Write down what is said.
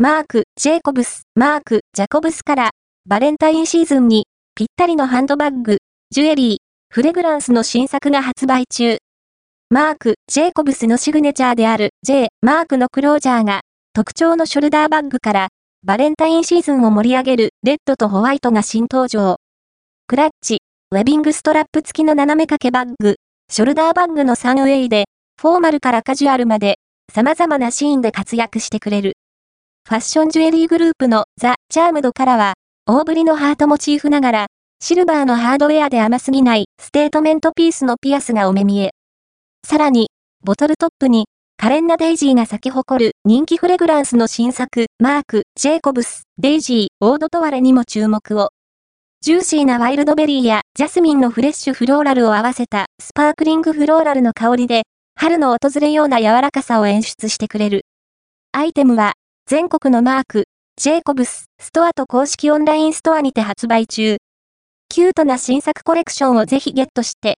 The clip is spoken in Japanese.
マーク、ジェイコブス、マーク、ジャコブスから、バレンタインシーズンに、ぴったりのハンドバッグ、ジュエリー、フレグランスの新作が発売中。マーク、ジェイコブスのシグネチャーである J、マークのクロージャーが、特徴のショルダーバッグから、バレンタインシーズンを盛り上げるレッドとホワイトが新登場。クラッチ、ウェビングストラップ付きの斜め掛けバッグ、ショルダーバッグの3ウェイで、フォーマルからカジュアルまで、様々なシーンで活躍してくれる。ファッションジュエリーグループのザ・チャームドからは、大ぶりのハートモチーフながら、シルバーのハードウェアで甘すぎないステートメントピースのピアスがお目見え。さらに、ボトルトップに、可憐なデイジーが咲き誇る人気フレグランスの新作、マーク、ジェイコブス、デイジー、オードトワレにも注目を。ジューシーなワイルドベリーやジャスミンのフレッシュフローラルを合わせたスパークリングフローラルの香りで、春の訪れような柔らかさを演出してくれる。アイテムは、全国のマーク、ジェイコブス、ストアと公式オンラインストアにて発売中。キュートな新作コレクションをぜひゲットして、